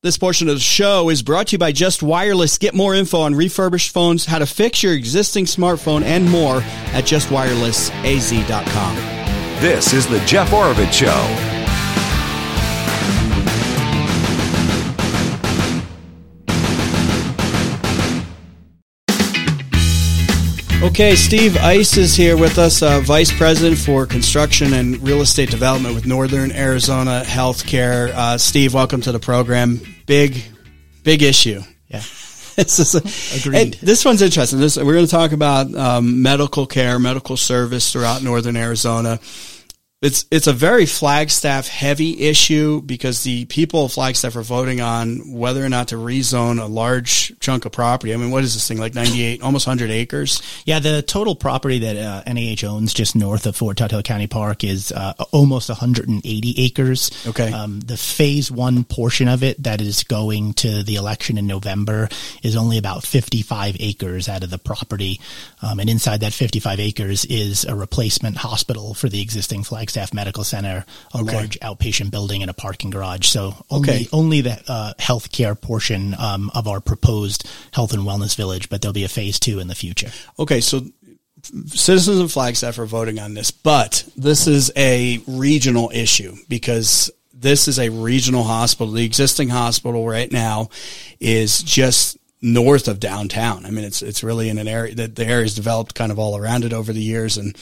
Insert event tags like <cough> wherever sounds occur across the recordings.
This portion of the show is brought to you by Just Wireless. Get more info on refurbished phones, how to fix your existing smartphone, and more at justwirelessaz.com. This is the Jeff Oravits Show. Okay, Steve Eiss is here with us, uh, Vice President for Construction and Real Estate Development with Northern Arizona Healthcare. Uh, Steve, welcome to the program. Big, big issue. Yeah. <laughs> this is a, Agreed. This one's interesting. This, we're going to talk about um, medical care, medical service throughout Northern Arizona it's it's a very Flagstaff heavy issue because the people of Flagstaff are voting on whether or not to rezone a large chunk of property. I mean, what is this thing like ninety eight, almost hundred acres? Yeah, the total property that uh, NAH owns just north of Fort Tuthill County Park is uh, almost one hundred and eighty acres. Okay, um, the phase one portion of it that is going to the election in November is only about fifty five acres out of the property, um, and inside that fifty five acres is a replacement hospital for the existing Flagstaff Flagstaff Medical Center, a okay. large outpatient building, and a parking garage. So only okay. only the uh, healthcare portion um, of our proposed health and wellness village, but there'll be a phase two in the future. Okay, so citizens of Flagstaff are voting on this, but this is a regional issue because this is a regional hospital. The existing hospital right now is just north of downtown. I mean, it's it's really in an area that the area is developed kind of all around it over the years, and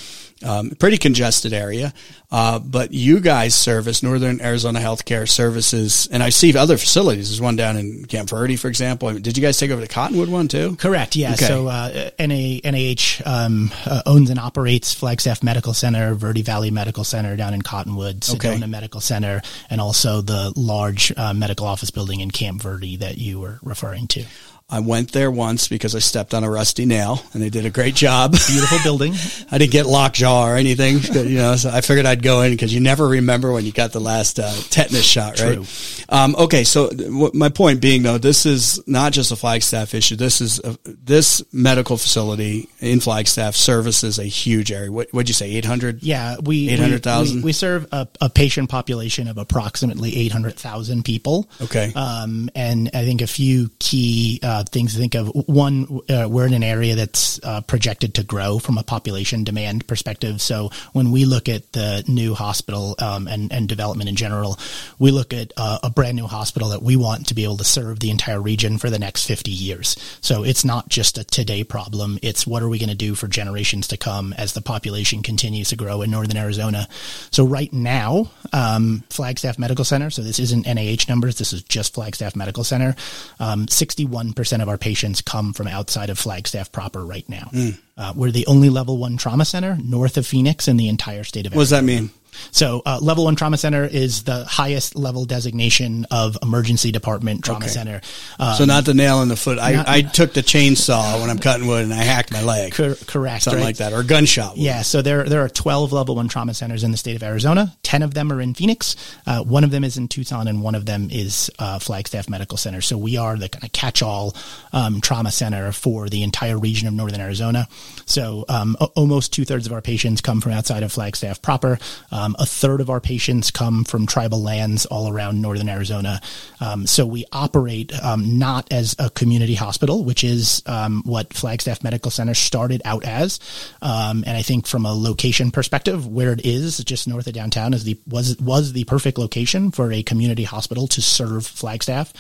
um, pretty congested area. Uh, but you guys service Northern Arizona Healthcare Services, and I see other facilities. There's one down in Camp Verde, for example. I mean, did you guys take over the Cottonwood one too? Correct. Yeah. Okay. So uh, NA, NAH um, uh, owns and operates Flagstaff Medical Center, Verde Valley Medical Center down in Cottonwood, Sedona okay. Medical Center, and also the large uh, medical office building in Camp Verde that you were referring to. I went there once because I stepped on a rusty nail and they did a great job. <laughs> Beautiful building. <laughs> I didn't get lockjaw or anything, you know, so I figured I'd go in because you never remember when you got the last uh, tetanus shot, right? True. Um, okay. So w- my point being though, this is not just a Flagstaff issue. This is a, this medical facility in Flagstaff services a huge area. What would you say? 800? Yeah. We, 800,000. We, we, serve a, a, patient population of approximately 800,000 people. Okay. Um, and I think a few key, uh, uh, things to think of. One, uh, we're in an area that's uh, projected to grow from a population demand perspective. So when we look at the new hospital um, and, and development in general, we look at uh, a brand new hospital that we want to be able to serve the entire region for the next 50 years. So it's not just a today problem. It's what are we going to do for generations to come as the population continues to grow in northern Arizona. So right now, um, Flagstaff Medical Center, so this isn't NAH numbers, this is just Flagstaff Medical Center, um, 61% percent of our patients come from outside of Flagstaff proper right now. Mm. Uh, we're the only level one trauma center north of Phoenix in the entire state of Arizona. What does that mean? So, uh, level one trauma center is the highest level designation of emergency department trauma okay. center. Um, so, not the nail in the foot. I, not, I took the chainsaw when I'm cutting wood and I hacked my leg. Cor- correct. Something right? like that. Or gunshot wound. Yeah. So, there, there are 12 level one trauma centers in the state of Arizona. 10 of them are in Phoenix. Uh, one of them is in Tucson and one of them is uh, Flagstaff Medical Center. So, we are the kind of catch all um, trauma center for the entire region of northern Arizona. So, um, almost two thirds of our patients come from outside of Flagstaff proper. Um, a third of our patients come from tribal lands all around northern Arizona. Um, so we operate um, not as a community hospital, which is um, what Flagstaff Medical Center started out as. Um, and I think from a location perspective, where it is just north of downtown is the was was the perfect location for a community hospital to serve Flagstaff.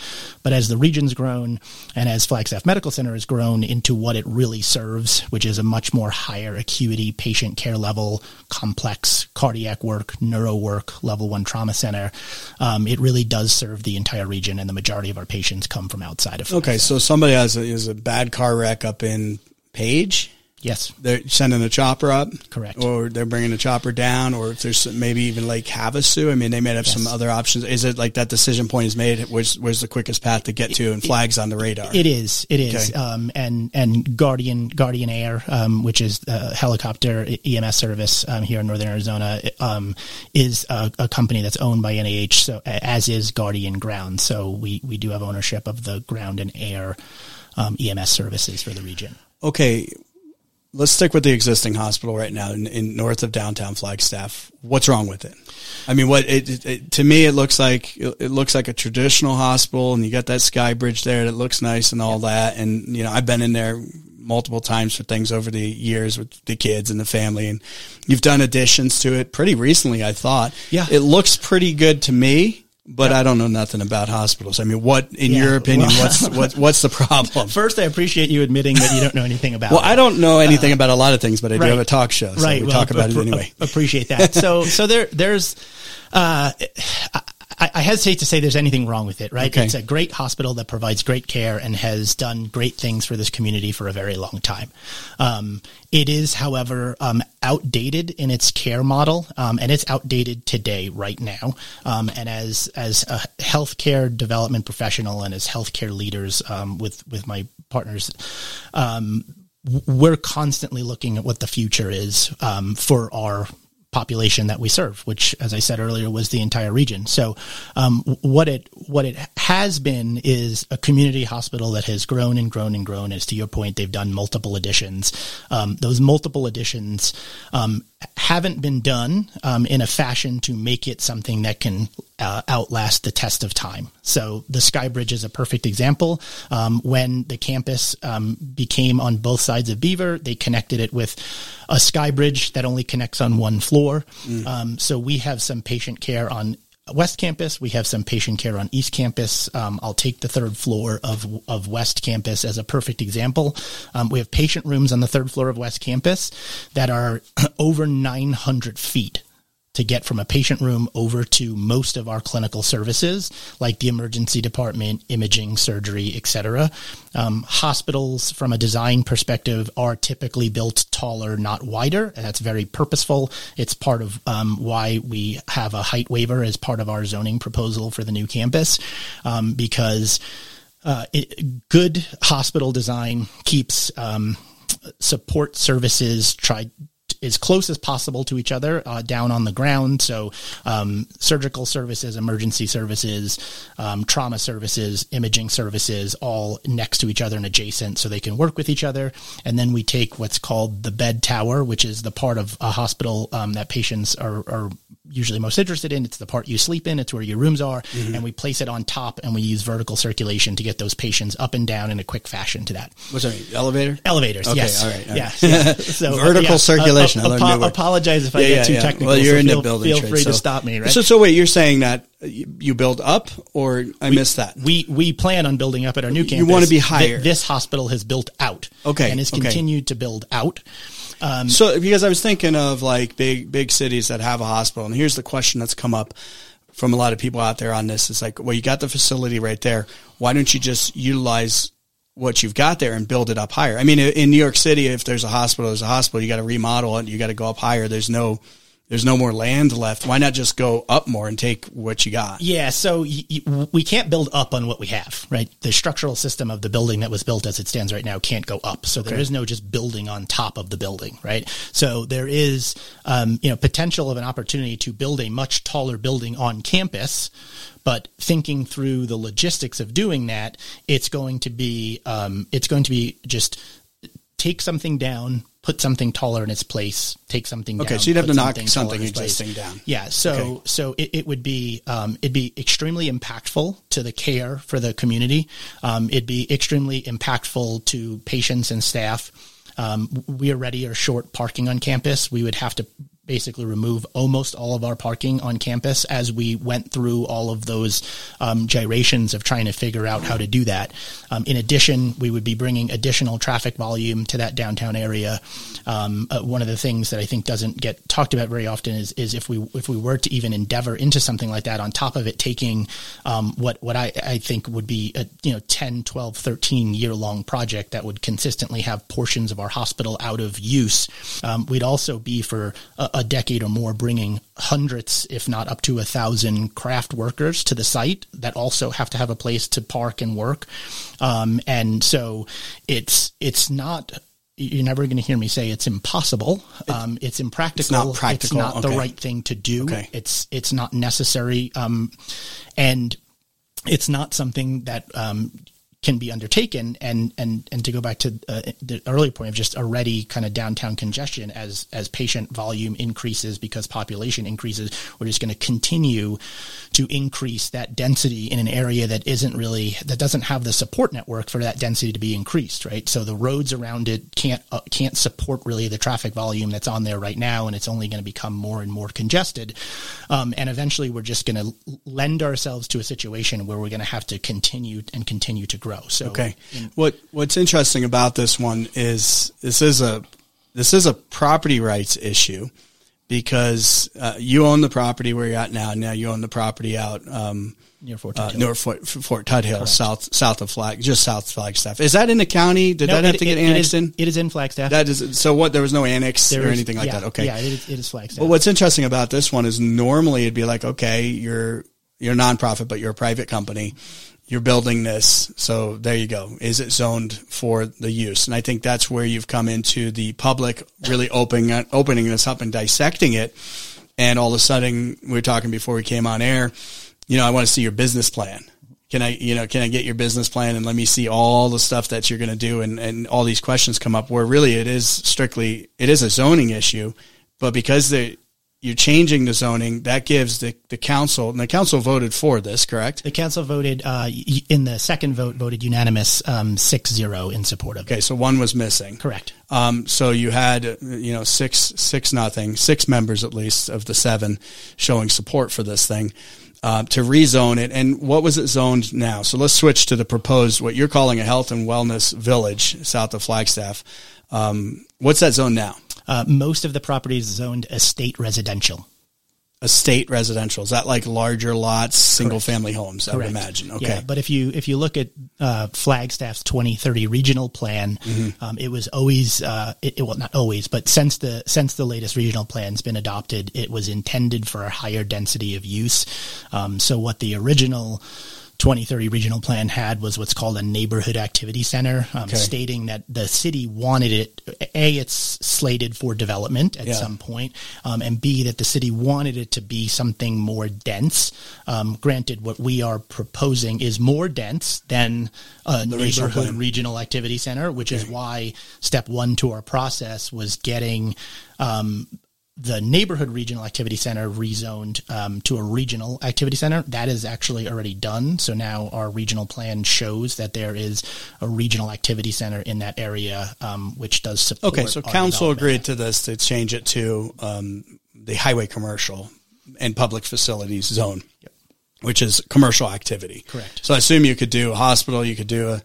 But as the region's grown and as Flagstaff Medical Center has grown into what it really serves, which is a much more higher acuity patient care level, complex cardiac work, neuro work level one trauma center, um, it really does serve the entire region, and the majority of our patients come from outside of. Okay, so somebody has a, is a bad car wreck up in Page. Yes. They're sending a chopper up. Correct. Or they're bringing a chopper down, or if there's maybe even Lake Havasu. I mean, they may have yes. some other options. Is it like that decision point is made? Where's, where's the quickest path to get to and flags on the radar? It is. It is. Okay. Um, and, and Guardian, Guardian Air, um, which is a helicopter EMS service, um, here in Northern Arizona, um, is a, a, company that's owned by NAH. So as is Guardian Ground. So we, we do have ownership of the ground and air, um, EMS services for the region. Okay let's stick with the existing hospital right now in, in north of downtown Flagstaff. What's wrong with it? I mean, what it, it, it, to me it looks like it looks like a traditional hospital, and you got that sky bridge there that looks nice and all that. And you know, I've been in there multiple times for things over the years with the kids and the family, and you've done additions to it pretty recently. I thought, Yeah. it looks pretty good to me. But I don't know nothing about hospitals. I mean, what, in Yeah, your opinion, well- what's what, what's the problem? <laughs> First, I appreciate you admitting that you don't know anything about it. Well, it. I don't know anything about a lot of things, but I do have a talk show, so we well, talk about it anyway. Appreciate that. So, so there, there's, uh, I, I hesitate to say there's anything wrong with it, right? Okay. It's a great hospital that provides great care and has done great things for this community for a very long time. Um, it is, however, um, outdated in its care model, um, and it's outdated today, right now. Um, and as as a healthcare development professional and as healthcare leaders um, with with my partners, um, we're constantly looking at what the future is um, for our population that we serve, which, as I said earlier, was the entire region. So, um, what it what it has been is a community hospital that has grown and grown and grown. As to your point, they've done multiple additions. Um, those multiple additions um, haven't been done um, in a fashion to make it something that can uh, outlast the test of time. So the Sky Bridge is a perfect example. Um, when the campus um, became on both sides of Beaver, they connected it with a Sky Bridge that only connects on one floor. Um, so we have some patient care on West Campus. We have some patient care on East Campus. Um, I'll take the third floor of of West Campus as a perfect example. Um, we have patient rooms on the third floor of West Campus that are <clears throat> over 900 feet to get from a patient room over to most of our clinical services, like the emergency department, imaging, surgery, etc. Um, hospitals, from a design perspective, are typically built taller, not wider. And that's very purposeful. It's part of um, why we have a height waiver as part of our zoning proposal for the new campus, um, because uh, it, good hospital design keeps um, support services tried as close as possible to each other uh, down on the ground. So, um, surgical services, emergency services, um, trauma services, imaging services, all next to each other and adjacent, so they can work with each other. And then we take what's called the bed tower, which is the part of a hospital um, that patients are, are usually most interested in. It's the part you sleep in. It's where your rooms are, and we place it on top, and we use vertical circulation to get those patients up and down in a quick fashion to that. What's that? mean? Elevator? Elevators, Okay, yes. all right, all yeah, yeah. <laughs> So, Vertical circulation, I learned a new apologize if I get too technical. Well, you're so in feel, the building Feel trade, free so- to stop me. Right? So, so wait, you're saying that you build up, or I missed that? we we plan on building up at our new campus. You wanna be Th- higher. This hospital has built out. Okay, and has okay. continued to build out. Um, So, because I was thinking of like big, big cities that have a hospital, and here's the question that's come up from a lot of people out there on this. It's like, well, you got the facility right there. Why don't you just utilize what you've got there and build it up higher? I mean, in New York City, if there's a hospital, there's a hospital, you got to remodel it. You got to go up higher. There's no, there's no more land left. Why not just go up more and take what you got? Yeah, so y- y- we can't build up on what we have, right? The structural system of the building that was built as it stands right now can't go up. So there is no just building on top of the building, right? So there is, um, you know, potential of an opportunity to build a much taller building on campus. But thinking through the logistics of doing that, it's going to be, um, it's going to be just take something down, put something taller in its place, take something Okay, down. Okay, so you'd have to knock something in its place. existing down. Yeah, so Okay. so it, it would be um, it'd be extremely impactful to the care for the community. Um, it'd be extremely impactful to patients and staff. Um, we already are short parking on campus. We would have to basically remove almost all of our parking on campus as we went through all of those um, gyrations of trying to figure out how to do that. Um, in addition, we would be bringing additional traffic volume to that downtown area. Um, uh, one of the things that I think doesn't get talked about very often is, is if we if we were to even endeavor into something like that, on top of it taking um, what what I, I think would be a you know 10, 12, 13 year long project that would consistently have portions of our hospital out of use, um, we'd also be for a, a decade or more bringing hundreds, if not up to a thousand craft workers to the site that also have to have a place to park and work. Um, and so it's, it's not, you're never going to hear me say it's impossible. Um, it's impractical. not practical, It's not the right thing to do. Okay. It's, it's not necessary. Um, and it's not something that, um, can be undertaken. And and and to go back to uh, the earlier point of just already kind of downtown congestion as as patient volume increases because population increases, we're just going to continue to increase that density in an area that isn't really that doesn't have the support network for that density to be increased, right? So the roads around it can't uh, can't support really the traffic volume that's on there right now, and it's only going to become more and more congested. Um, and eventually, we're just going to lend ourselves to a situation where we're going to have to continue and continue to grow. So Okay. What What's interesting about this one is this is a this is a property rights issue because uh, you own the property where you're at now. Now you own the property out um, near Fort uh, Tuthill. near Fort, Fort Tuthill, south south of Flag, just south of Flagstaff. Is that in the county? Did No, that have it- to get it- it annexed is- in? It is in Flagstaff. That is so. What there was no annex There or is- anything like yeah, that. Okay. Yeah, it is, it is Flagstaff. But what's interesting about this one is normally it'd be like, okay, you're you're a nonprofit, but you're a private company. You're building this, so there you go. Is it zoned for the use? And I think that's where you've come into the public really opening opening this up and dissecting it. And all of a sudden, we were talking before we came on air. You know, I want to see your business plan. Can I, you know, can I get your business plan and let me see all the stuff that you're going to do? And, and all these questions come up where really it is strictly, it is a zoning issue, but because they, you're changing the zoning, that gives the, the council, and the council voted for this, correct? the council voted uh, in the second vote voted unanimous um, 6-0 in support of it. Okay, so one was missing. Correct. Um, so you had, you know, six, six nothing, six members at least of the seven showing support for this thing. Uh, to rezone it, and what was it zoned now? So let's switch to the proposed, what you're calling a health and wellness village south of Flagstaff. Um, what's that zone now? Uh, most of the property is zoned estate residential. Estate residential. Is that like larger lots, single family homes? I would imagine. Okay. Yeah, but if you if you look at uh, Flagstaff's 2030 regional plan, Mm-hmm. um, it was always uh, it, it well not always, but since the since the latest regional plan's been adopted, it was intended for a higher density of use. Um, so what the original 2030 regional plan had was what's called a neighborhood activity center, um, Okay. stating that the city wanted it. A, it's slated for development at Yeah. some point, um, and B, that the city wanted it to be something more dense. Um, granted, what we are proposing is more dense than a regional neighborhood regional activity center, which is why step one to our process was getting um, the neighborhood regional activity center rezoned um, to a regional activity center. That is actually already done. So now our regional plan shows that there is a regional activity center in that area, um, which does support. Okay, so council agreed to this to change it to um, the highway commercial and public facilities zone, which is commercial activity. Correct. So I assume you could do a hospital, you could do a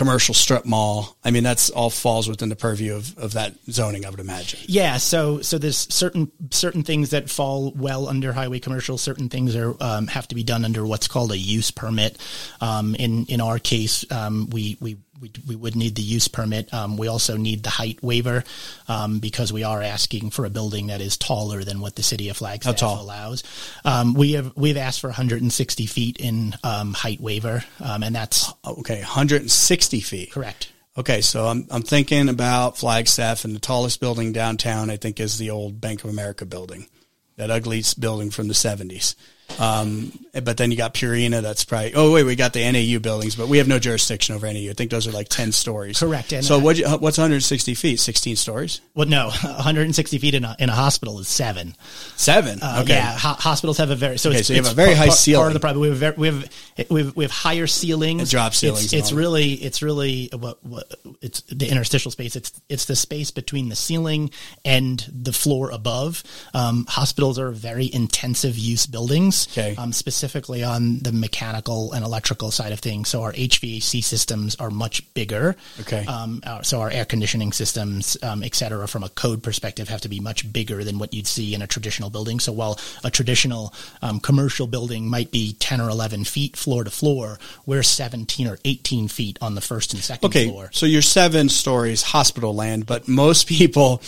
commercial strip mall. I mean, that's all falls within the purview of, of that zoning, I would imagine. Yeah, so so there's certain certain things that fall well under highway commercial. Certain things are um, have to be done under what's called a use permit. Um, in in our case, um, we we. We, we would need the use permit. Um, we also need the height waiver um, because we are asking for a building that is taller than what the city of Flagstaff allows. Um, we have we've asked for 160 feet in um, height waiver, um, and that's Okay, 160 feet. correct. Okay, so I'm I'm thinking about Flagstaff, and the tallest building downtown, I think, is the old Bank of America building, that ugly building from the 70s. Um, but then you got Purina. That's probably. Oh wait, we got the NAU buildings, but we have no jurisdiction over NAU. I think those are like 10 stories. Correct, and, so what? What's 160 feet? 16 stories? Well, no, <laughs> 160 feet in a, in a hospital is seven. Seven. Uh, okay. Yeah, ho- hospitals have a very so. Okay, it's, so you have a very high part, ceiling. Part of the problem we have, very, we have we have we have higher ceilings, And drop ceilings It's, it's really it's really what, what it's the interstitial space. It's it's the space between the ceiling and the floor above. Um, hospitals are very intensive use buildings, Okay. um, specifically on the mechanical and electrical side of things. So our HVAC systems are much bigger. Okay. Um, so our air conditioning systems, um, et cetera, from a code perspective, have to be much bigger than what you'd see in a traditional building. So while a traditional um, commercial building might be 10 or 11 feet floor to floor, we're 17 or 18 feet on the first and second Okay, floor. so you're seven stories hospital land, but most <laughs> people,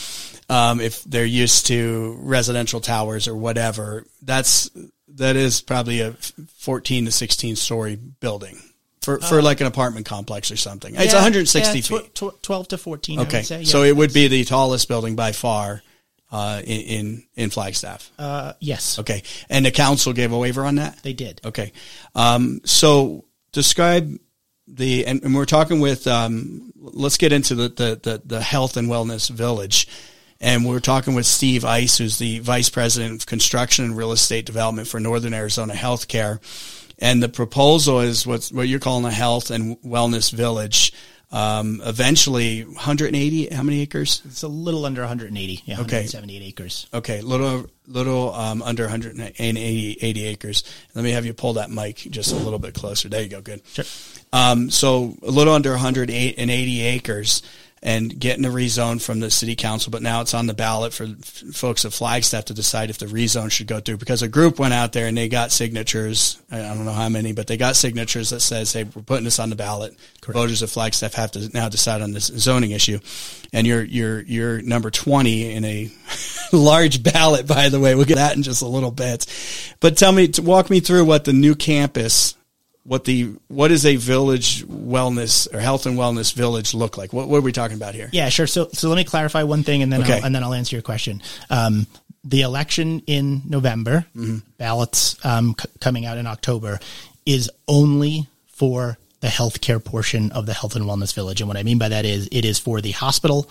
um, if they're used to residential towers or whatever, that's that is probably a 14 to 16 story building for for like an apartment complex or something. it's Uh, Yeah, 160 feet. tw- tw- 12 to 14, I okay, say. so it would be the tallest building by far uh, in, in in Flagstaff. Uh, yes, Okay, and the council gave a waiver on that. they did. Okay. Um, so describe the and, and we're talking with um, let's get into the, the, the the health and wellness village and we're talking with Steve Eiss who's the vice president of construction and real estate development for Northern Arizona Healthcare and the proposal is what what you're calling a health and wellness village um, eventually 180 how many acres It's a little under 180, yeah, Okay. 178 acres. Okay, little little um, under 180 80 acres. Let me have you pull that mic just a little bit closer. There you go. Good. Sure. Um, so a little under 180 acres and getting a rezone from the city council, but now it's on the ballot for folks at Flagstaff to decide if the rezone should go through because a group went out there and they got signatures. I don't know how many, but they got signatures that says, Hey, we're putting this on the ballot. Voters of Flagstaff have to now decide on this zoning issue. And you're, you're, you're number 20 in a <laughs> large ballot, by the way. We'll get that in just a little bit, but tell me, walk me through what the new campus what the what is a village wellness or health and wellness village look like? What, what are we talking about here? Yeah, sure. So, so let me clarify one thing, and then Okay. I'll, and then I'll answer your question. Um, the election in November, ballots um, c- coming out in October, is only for the healthcare portion of the health and wellness village. And what I mean by that is, it is for the hospital,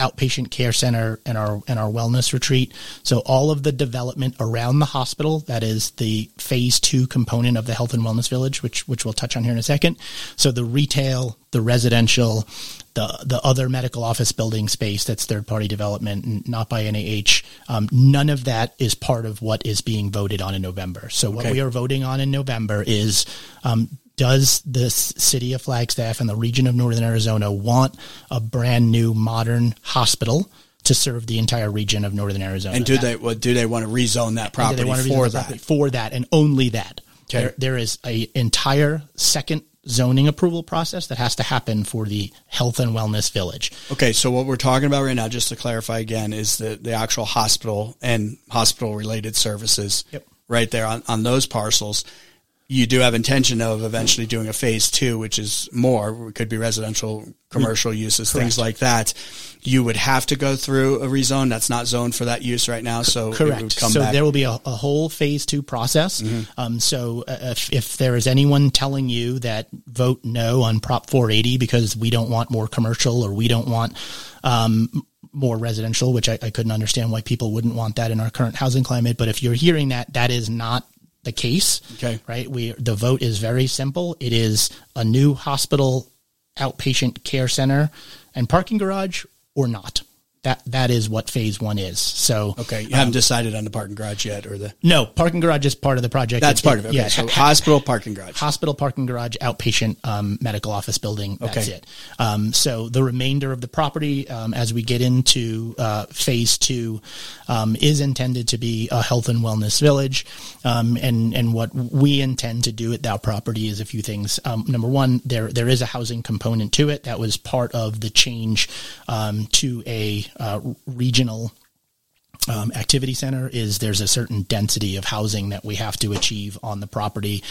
outpatient care center, and our and our wellness retreat. So all of the development around the hospital, that is the phase two component of the health and wellness village, which which we'll touch on here in a second. So the retail, the residential, the the other medical office building space that's third party development, not by NAH. Um, none of that is part of what is being voted on in November. So what Okay. we are voting on in November is. Um, does the city of Flagstaff and the region of northern Arizona want a brand new modern hospital to serve the entire region of northern Arizona? And do That- they what do they want to rezone that property they want to for that? property for that and only that. Okay. There, there is an entire second zoning approval process that has to happen for the health and wellness village. Okay, so what we're talking about right now, just to clarify again, is the the actual hospital and hospital related services. Yep. Right there on, on those parcels. You do have intention of eventually doing a phase two, which is more. It could be residential, commercial uses, things like that. You would have to go through a rezone. That's not zoned for that use right now. So Correct. come So back. Mm-hmm. there will be a, a whole phase two process. Um, so uh, if, if there is anyone telling you that vote no on Prop 480 because we don't want more commercial or we don't want um, more residential, which I, I couldn't understand why people wouldn't want that in our current housing climate. But if you're hearing that, that is not the case. Okay. Right. We the vote is very simple. It is a new hospital, outpatient care center, and parking garage or not. That that is what phase one is. So okay, you haven't decided on the parking garage yet, or the no, parking garage is part of the project. that's part of it. Okay, Yeah, so ha- hospital parking garage. hospital parking garage, outpatient um, medical office building. That's Okay. it. Um, so the remainder of the property, um, as we get into uh, phase two, um, is intended to be a health and wellness village. Um, and and what we intend to do at that property is a few things. Um, number one, there there is a housing component to it that was part of the change um, to a uh, regional um, activity center is there's a certain density of housing that we have to achieve on the property.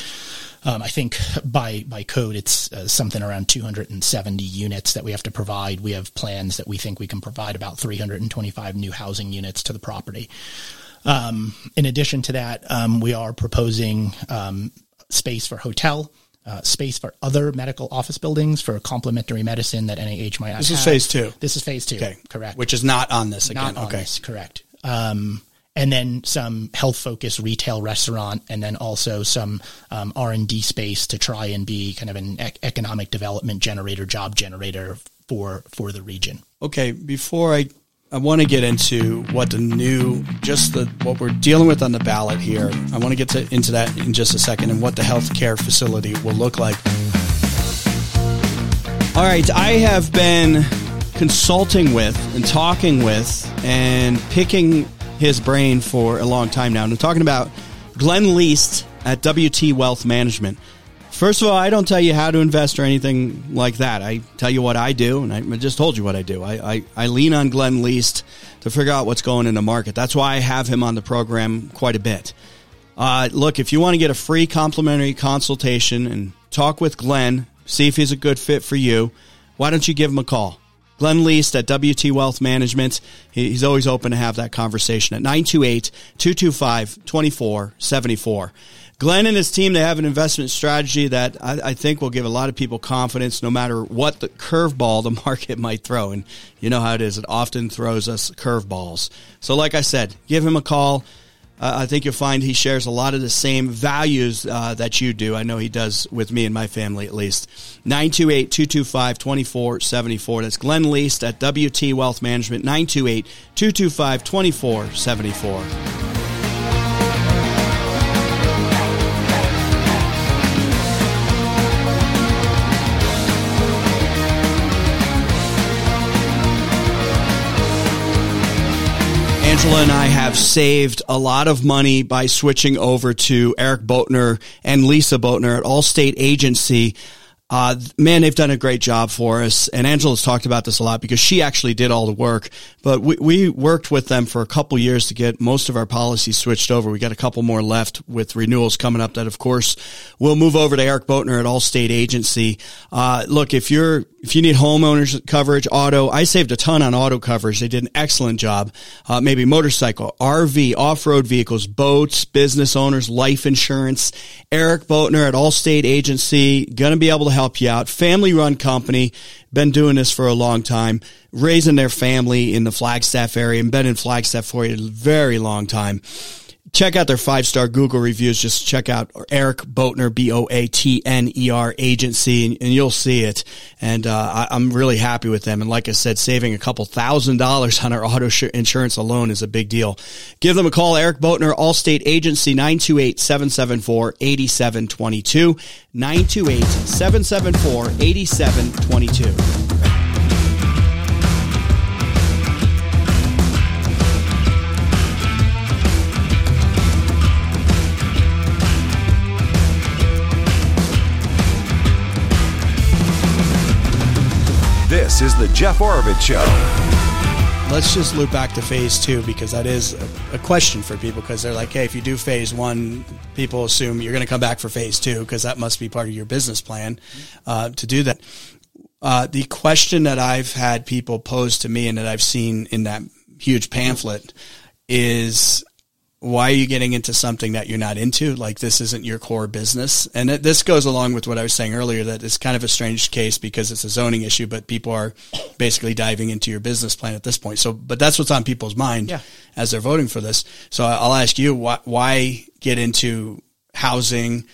Um, I think by by code it's uh, something around 270 units that we have to provide. We have plans that we think we can provide about 325 new housing units to the property. Um, in addition to that, um, we are proposing um, space for hotel. Uh, space for other medical office buildings for complementary medicine that NAH might not This is have. phase two. This is phase two. Okay, correct Which is not on this again. not on okay, this, correct. Um, and then some health focused retail restaurant, and then also some um, R and D space to try and be kind of an ec- economic development generator, job generator for for the region. okay. Before I, I want to get into what the new, just the what we're dealing with on the ballot here. I want to get to into that in just a second, and what the healthcare facility will look like. All right, I have been consulting with and talking with and picking his brain for a long time now. And I'm talking about Glenn Least at WT Wealth Management. First of all, I don't tell you how to invest or anything like that. I tell you what I do, and I just told you what I do. I, I, I lean on Glenn Least to figure out what's going in the market. That's why I have him on the program quite a bit. Uh, look, if you want to get a free complimentary consultation and talk with Glenn, see if he's a good fit for you, why don't you give him a call? Glenn Least at WT Wealth Management. He's always open to have that conversation at 928 225 2474. Glenn and his team, they have an investment strategy that I, I think will give a lot of people confidence no matter what the curveball the <laughs> market might throw. And you know how it is. It often throws us curveballs. So like I said, give him a call. Uh, I think you'll find he shares a lot of the same values uh, that you do. I know he does with me and my family at least. 928 225 2474. That's Glenn Least at WT Wealth Management. 928 225 2474. Angela and I have saved a lot of money by switching over to Eric Boatner and Lisa Boatner at Allstate Agency. Uh, man, they've done a great job for us. And Angela's talked about this a lot because she actually did all the work. But we, we worked with them for a couple years to get most of our policies switched over. We got a couple more left with renewals coming up that, of course, we'll move over to Eric Boatner at Allstate Agency. Uh, look, if you're, if you need homeowners coverage, auto, I saved a ton on auto coverage. They did an excellent job. Uh, maybe motorcycle, RV, off-road vehicles, boats, business owners, life insurance. Eric Boatner at Allstate Agency, to be able to help you out. Family run company, been doing this for a long time, raising their family in the Flagstaff area and been in Flagstaff for a very long time check out their five star Google reviews. Just check out Eric Boatner, B O A T N E R agency, and, and, you'll see it. And uh, I, am really happy with them. And like I said, saving a couple thousand dollars on our auto sh- insurance alone is a big deal. Give them a call, Eric Boatner, Allstate Agency, 928 774 8722. 928 774 8722. This is the Jeff Oravits Show. Let's just loop back to phase two because that is a, a question for people because they're like, hey, if you do phase one, people assume you're going to come back for phase two because that must be part of your business plan uh, to do that. Uh, the question that I've had people pose to me and that I've seen in that huge pamphlet is why are you getting into something that you're not into? Like this isn't your core business. And it, this goes along with what I was saying earlier that it's kind of a strange case because it's a zoning issue, but people are basically diving into your business plan at this point. So, but that's what's on people's mind yeah. as they're voting for this. So I'll ask you, why, why get into housing,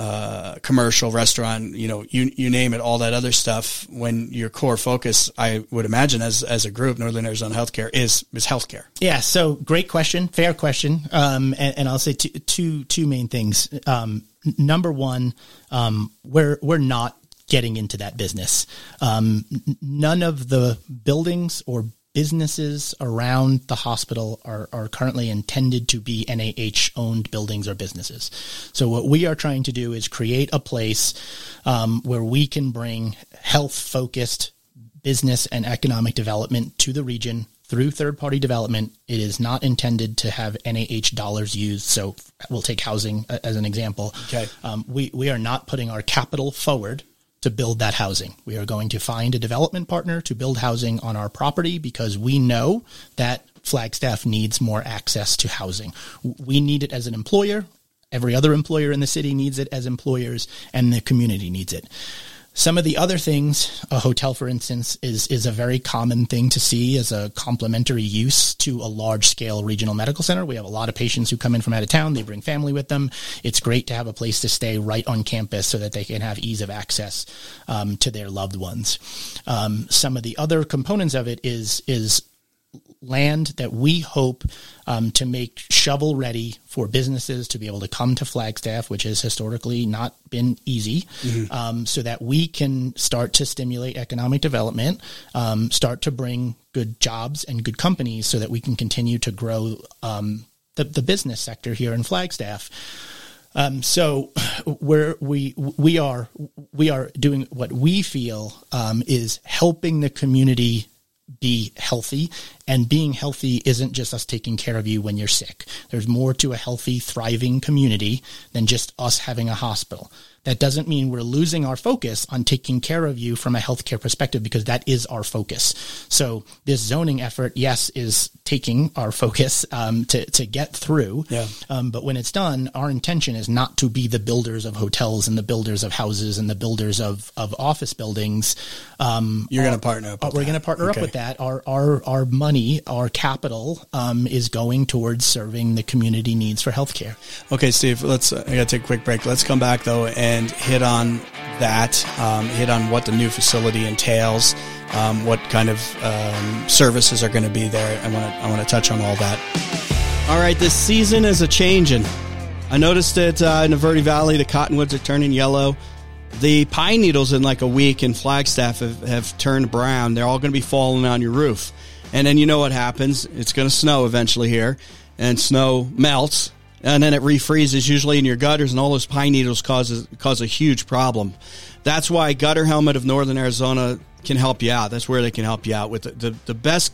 uh, commercial restaurant, you know, you, you name it, all that other stuff when your core focus, I would imagine as, as a group, Northern Arizona Healthcare is, is healthcare. Yeah. So great question. Fair question. Um, and, and, I'll say two, two, two main things. Um, number one, um, we're, we're not getting into that business. Um, none of the buildings or businesses around the hospital are, are currently intended to be NAH owned buildings or businesses. So what we are trying to do is create a place um, where we can bring health focused business and economic development to the region through third party development. It is not intended to have NAH dollars used. So we'll take housing as an example. Okay. Um, we, we are not putting our capital forward to build that housing. We are going to find a development partner to build housing on our property because we know that Flagstaff needs more access to housing. We need it as an employer. Every other employer in the city needs it as employers and the community needs it. Some of the other things, a hotel, for instance, is, is a very common thing to see as a complementary use to a large scale regional medical center. We have a lot of patients who come in from out of town. They bring family with them. It's great to have a place to stay right on campus so that they can have ease of access um, to their loved ones. Um, some of the other components of it is, is land that we hope um, to make shovel ready for businesses to be able to come to Flagstaff, which has historically not been easy, mm-hmm. um, so that we can start to stimulate economic development, um, start to bring good jobs and good companies, so that we can continue to grow um, the, the business sector here in Flagstaff. Um, so <sighs> we're, we we are we are doing what we feel um, is helping the community be healthy. And being healthy isn't just us taking care of you when you're sick. There's more to a healthy, thriving community than just us having a hospital. That doesn't mean we're losing our focus on taking care of you from a healthcare perspective because that is our focus. So this zoning effort, yes, is taking our focus um, to to get through. Yeah. Um, but when it's done, our intention is not to be the builders of hotels and the builders of houses and the builders of of office buildings. Um, You're going to partner up. we're going to partner Okay. up with that. Our our our money, our capital, um, is going towards serving the community needs for healthcare. Okay, Steve. Let's. Uh, I got to take a quick break. Let's come back though and hit on that. Um, hit on what the new facility entails. Um, what kind of um, services are going to be there? I want to. I want to touch on all that. All right, this season is a changing. I noticed it uh, in the Verde Valley. The cottonwoods are turning yellow. The pine needles in like a week in Flagstaff have, have turned brown. They're all going to be falling on your roof. And then you know what happens? It's going to snow eventually here, and snow melts, and then it refreezes usually in your gutters, and all those pine needles causes cause a huge problem. That's why Gutter Helmet of Northern Arizona can help you out. That's where they can help you out with the, the, the best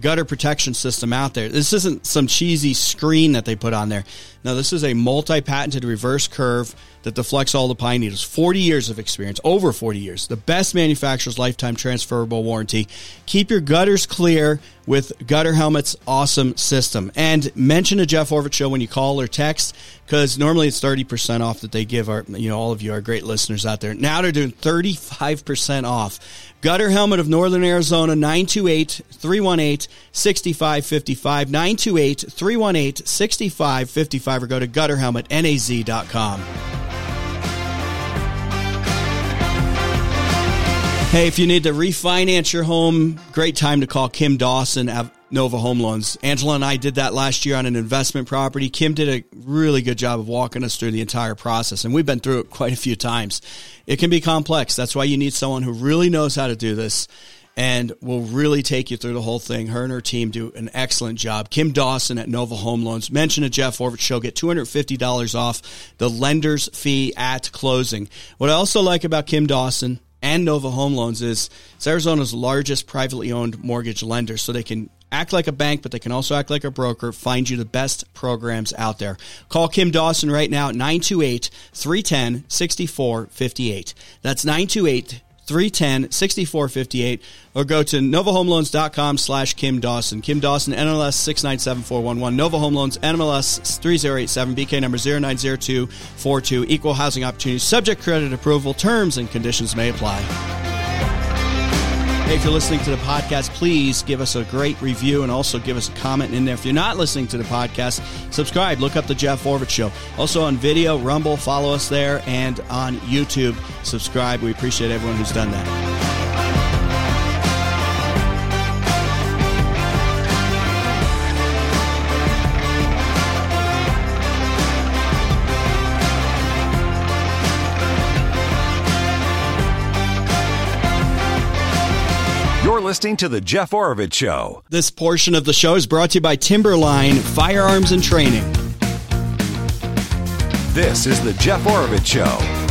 gutter protection system out there. This isn't some cheesy screen that they put on there. No, this is a multi-patented reverse curve that deflects all the pine needles. 40 years of experience, over 40 years. The best manufacturer's lifetime transferable warranty. Keep your gutters clear with Gutter Helmet's awesome system. And mention a Jeff Oravits show when you call or text because normally it's 30% off that they give our, you know, all of you, our great listeners out there. Now they're doing 35% off. Gutter Helmet of Northern Arizona, 928 318 6555. 928 318 6555 or go to gutterhelmetnaz.com. Hey, if you need to refinance your home, great time to call Kim Dawson at Nova Home Loans. Angela and I did that last year on an investment property. Kim did a really good job of walking us through the entire process, and we've been through it quite a few times. It can be complex. That's why you need someone who really knows how to do this and will really take you through the whole thing. Her and her team do an excellent job. Kim Dawson at Nova Home Loans. Mention a Jeff Oravits show. Get $250 off the lender's fee at closing. What I also like about Kim Dawson and Nova Home Loans is it's Arizona's largest privately owned mortgage lender, so they can act like a bank, but they can also act like a broker, find you the best programs out there. Call Kim Dawson right now at 928 310 6458. That's 928 310 6458 or go to novahomeloans.com slash Kim Dawson. Kim Dawson, NLS 697411. Nova Home Loans, NMLS 3087, BK number 090242. Equal housing opportunities, subject credit approval. Terms and conditions may apply. Hey, if you're listening to the podcast, please give us a great review and also give us a comment in there. If you're not listening to the podcast, subscribe. Look up the Jeff Oravits Show. Also on video, Rumble, follow us there, and on YouTube, subscribe. We appreciate everyone who's done that. Listening to The Jeff Oravits Show. This portion of the show is brought to you by Timberline Firearms and Training. This is The Jeff Oravits Show.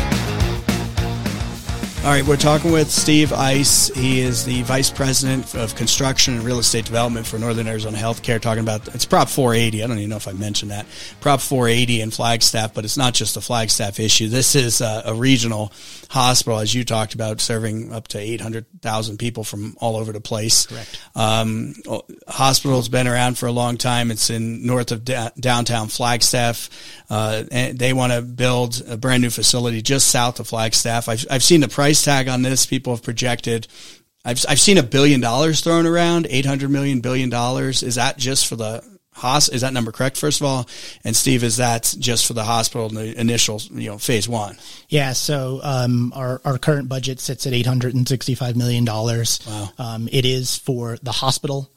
All right, we're talking with Steve Eiss. He is the Vice President of Construction and Real Estate Development for Northern Arizona Healthcare. Talking about it's Prop 480. I don't even know if I mentioned that Prop 480 in Flagstaff, but it's not just a Flagstaff issue. This is a, a regional hospital, as you talked about, serving up to 800,000 people from all over the place. Correct. Um, hospital's been around for a long time. It's in north of da- downtown Flagstaff. Uh, and they want to build a brand new facility just south of Flagstaff. I've, I've seen the price tag on this. People have projected. I've, I've seen a billion dollars thrown around, 800 million billion dollars. Is that just for the hos? Is that number correct? First of all, and Steve, is that just for the hospital in the initial, you know, phase one? Yeah, so um, our our current budget sits at eight hundred and sixty five million dollars. Wow. Um, it is for the hospital,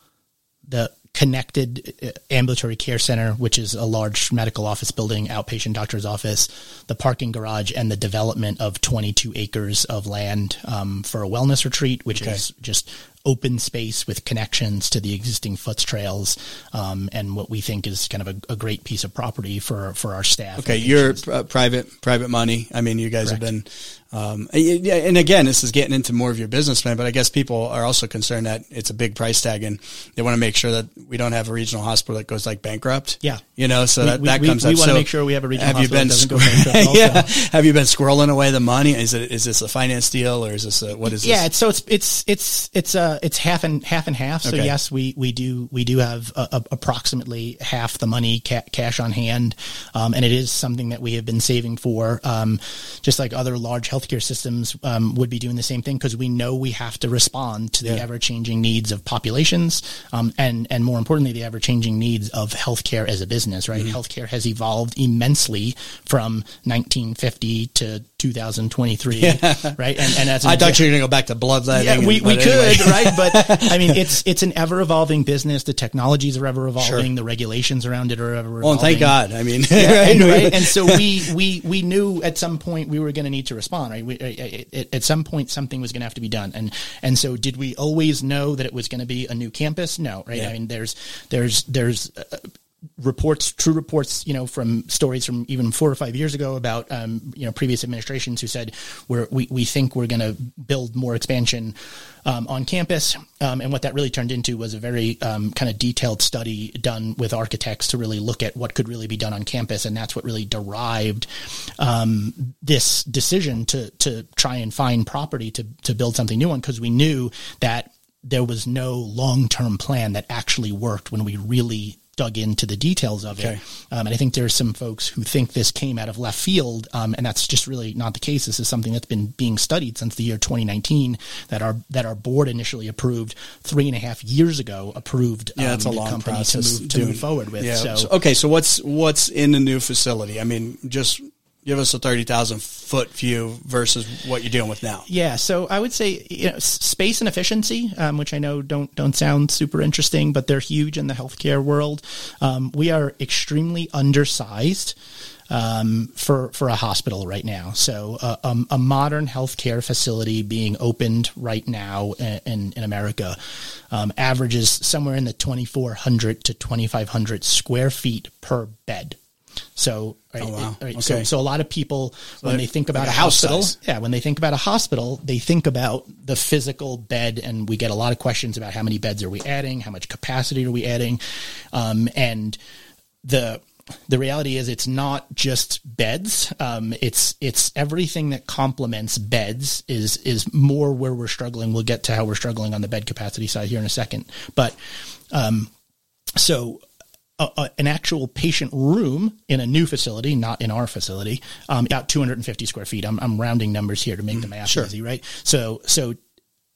the connected uh, ambulatory care center, which is a large medical office building, outpatient doctor's office, the parking garage, and the development of twenty two acres of land um, for a wellness retreat, which Okay. is just open space with connections to the existing foot trails, um, and what we think is kind of a, a, great piece of property for for our staff. Okay, you're uh, private private money. I mean, you guys Correct. have been um, and again, this is getting into more of your business plan, but I guess people are also concerned that it's a big price tag and they want to make sure that we don't have a regional hospital that goes like bankrupt. Yeah. You know, so we, that, that comes we, up. We want to make sure we have a regional have you been, <laughs> yeah. Have you been squirreling away the money? Is it, is this a finance deal or is this a, what is this? Yeah. It's, so it's, it's, it's, it's, uh, it's half and half and half. So okay. yes, we, we do, we do have a, a, approximately half the money ca- cash on hand. Um, and it is something that we have been saving for, um, just like other large healthcare systems um, would be doing the same thing because we know we have to respond to the yeah. ever changing needs of populations, um, and and more importantly, the ever changing needs of healthcare as a business. Right, mm-hmm. healthcare has evolved immensely from 1950 to 2023. Yeah. Right, and, and as I thought you were going to go back to bloodletting. Yeah, we, we could, anyway. <laughs> right? But I mean, it's it's an ever evolving business. The technologies are ever evolving. Sure. The regulations around it are ever evolving. Well, thank God. I mean, <laughs> yeah, and, right? and so we we we knew at some point we were going to need to respond. Right, we, at, at some point something was going to have to be done. And and so did we always know that it was going to be a new campus? No, right? Yeah. I mean, there's there's there's uh, reports, true reports, you know, from stories from even four or five years ago about, um, you know, previous administrations who said we're, we we think we're going to build more expansion um, on campus, um, and what that really turned into was a very um, kind of detailed study done with architects to really look at what could really be done on campus, and that's what really derived um, this decision to to try and find property to to build something new on because we knew that there was no long term plan that actually worked when we really dug into the details of okay. it. Um, and I think there's some folks who think this came out of left field, um, and that's just really not the case. This is something that's been being studied since the year 2019 that our that our board initially approved three and a half years ago. Approved yeah, it's a um, long process to move, to move forward with. Yeah. So, okay, so what's what's in the new facility? I mean, just give us a 30,000 foot view versus what you're dealing with now. Yeah. So I would say, you know, space and efficiency, um, which I know don't, don't sound super interesting, but they're huge in the healthcare world. Um, we are extremely undersized. Um, for for a hospital right now. So uh, um, a modern healthcare facility being opened right now in in America um, averages somewhere in the 2,400 to 2,500 square feet per bed. So, right, oh, wow. right, okay. so, so a lot of people so when they think about like a, hospital, size. yeah, when they think about a hospital, they think about the physical bed, and we get a lot of questions about how many beds are we adding, how much capacity are we adding, um, and the the reality is it's not just beds. Um, it's it's everything that complements beds is is more where we're struggling. We'll get to how we're struggling on the bed capacity side here in a second, but um, so a, a, an actual patient room in a new facility, not in our facility, um, about 250 square feet. I'm, I'm rounding numbers here to make the math sure. easy, right? So, so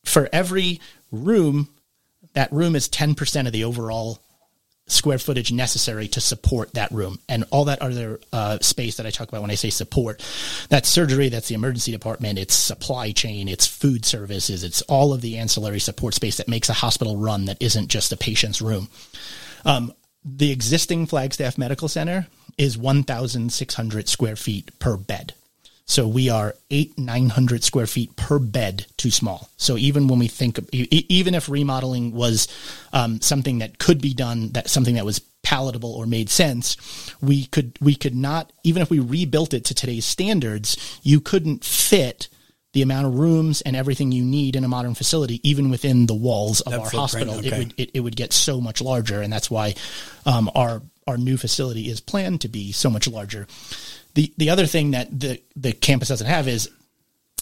for every room, that room is 10% of the overall square footage necessary to support that room and all that other uh, space that I talk about when I say support. That's surgery, that's the emergency department, it's supply chain, it's food services, it's all of the ancillary support space that makes a hospital run that isn't just a patient's room. Um, the existing Flagstaff Medical Center is 1,600 square feet per bed. So we are eight, 900 square feet per bed too small. So even when we think, even if remodeling was um, something that could be done, that something that was palatable or made sense, we could, we could not, even if we rebuilt it to today's standards, you couldn't fit the amount of rooms and everything you need in a modern facility, even within the walls of that our hospital, okay. it would it, it, would get so much larger, and that's why um, our our new facility is planned to be so much larger. The the other thing that the the campus doesn't have is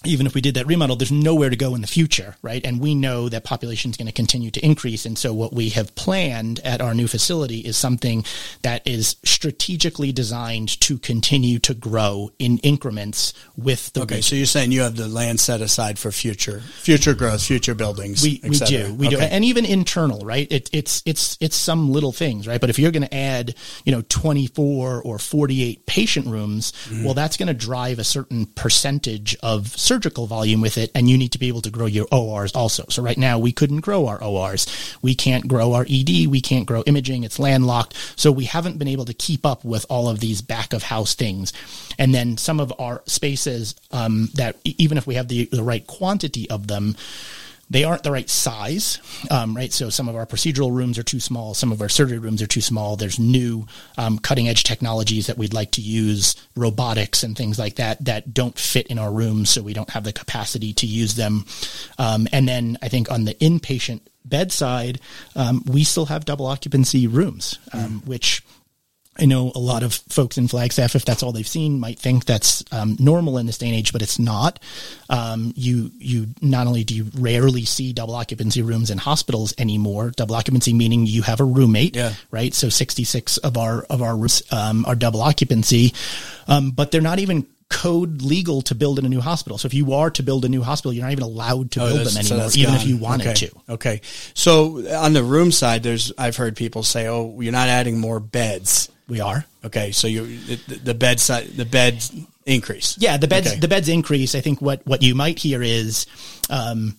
even if we did that remodel, there's nowhere to go in the future, right? And we know that population is going to continue to increase. And so what we have planned at our new facility is something that is strategically designed to continue to grow in increments with the Okay, region. so you're saying you have the land set aside for future future growth, future buildings. We, we do. We okay. do. And even internal, right? It, it's it's it's some little things, right? But if you're going to add, you know, 24 or 48 patient rooms, mm-hmm. well that's going to drive a certain percentage of surgical volume with it, and you need to be able to grow your ORs also. So right now we couldn't grow our ORs. We can't grow our ED. We can't grow imaging. It's landlocked. So we haven't been able to keep up with all of these back of house things. And then some of our spaces um, that even if we have the, the right quantity of them, they aren't the right size, um, right? So some of our procedural rooms are too small, some of our surgery rooms are too small. There's new um, cutting edge technologies that we'd like to use, robotics and things like that, that don't fit in our rooms, so we don't have the capacity to use them. Um, and then I think on the inpatient bedside, um, we still have double occupancy rooms, um, which I know a lot of folks in Flagstaff, if that's all they've seen, might think that's um, normal in this day and age, but it's not. Um, you you not only do you rarely see double occupancy rooms in hospitals anymore. Double occupancy meaning you have a roommate, Yeah. right? So sixty six of our of our rooms um, are double occupancy, um, but they're not even code legal to build in a new hospital. So if you are to build a new hospital, you're not even allowed to build Oh, That's- them anymore, that's even if you wanted okay. to. Okay. So on the room side, there's I've heard people say, "Oh, you're not adding more beds." We are. Okay, so you the, the bed side, the beds increase. Yeah, the beds Okay. the beds increase. I think what what you might hear is um,